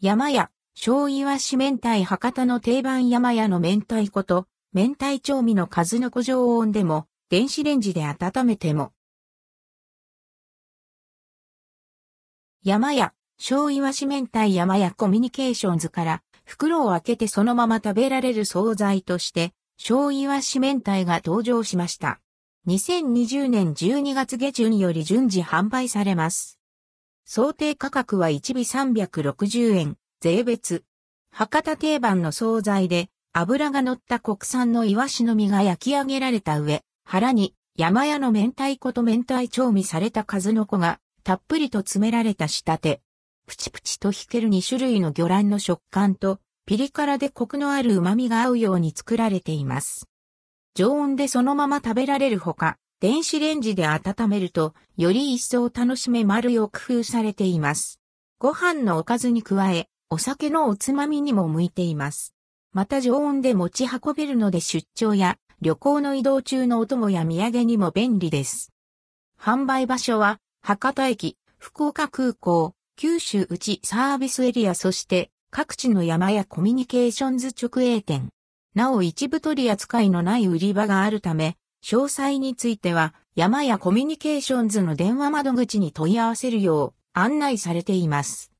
山屋、醤油は明太博多の定番山屋の明太子と、明太調味の数の子常温でも、電子レンジで温めても。山屋、醤油は明太山屋コミュニケーションズから、袋を開けてそのまま食べられる惣菜として、醤油は明太が登場しました。2020年12月下旬より順次販売されます。想定価格は1尾360円。税別。博多定番の惣菜で、油が乗った国産のイワシの身が焼き上げられた上、腹に山屋の明太子と明太調味された数の子がたっぷりと詰められた仕立て。プチプチと引ける2種類の魚卵の食感とピリ辛でコクのある旨味が合うように作られています。常温でそのまま食べられるほか、電子レンジで温めるとより一層楽しめ丸よ工夫されています。ご飯のおかずに加え、お酒のおつまみにも向いています。また常温で持ち運べるので出張や旅行の移動中のお供や土産にも便利です。販売場所は博多駅、福岡空港、九州内サービスエリアそして各地の山やコミュニケーションズ直営店。なお一部取り扱いのない売り場があるため、詳細については山やコミュニケーションズの電話窓口に問い合わせるよう案内されています。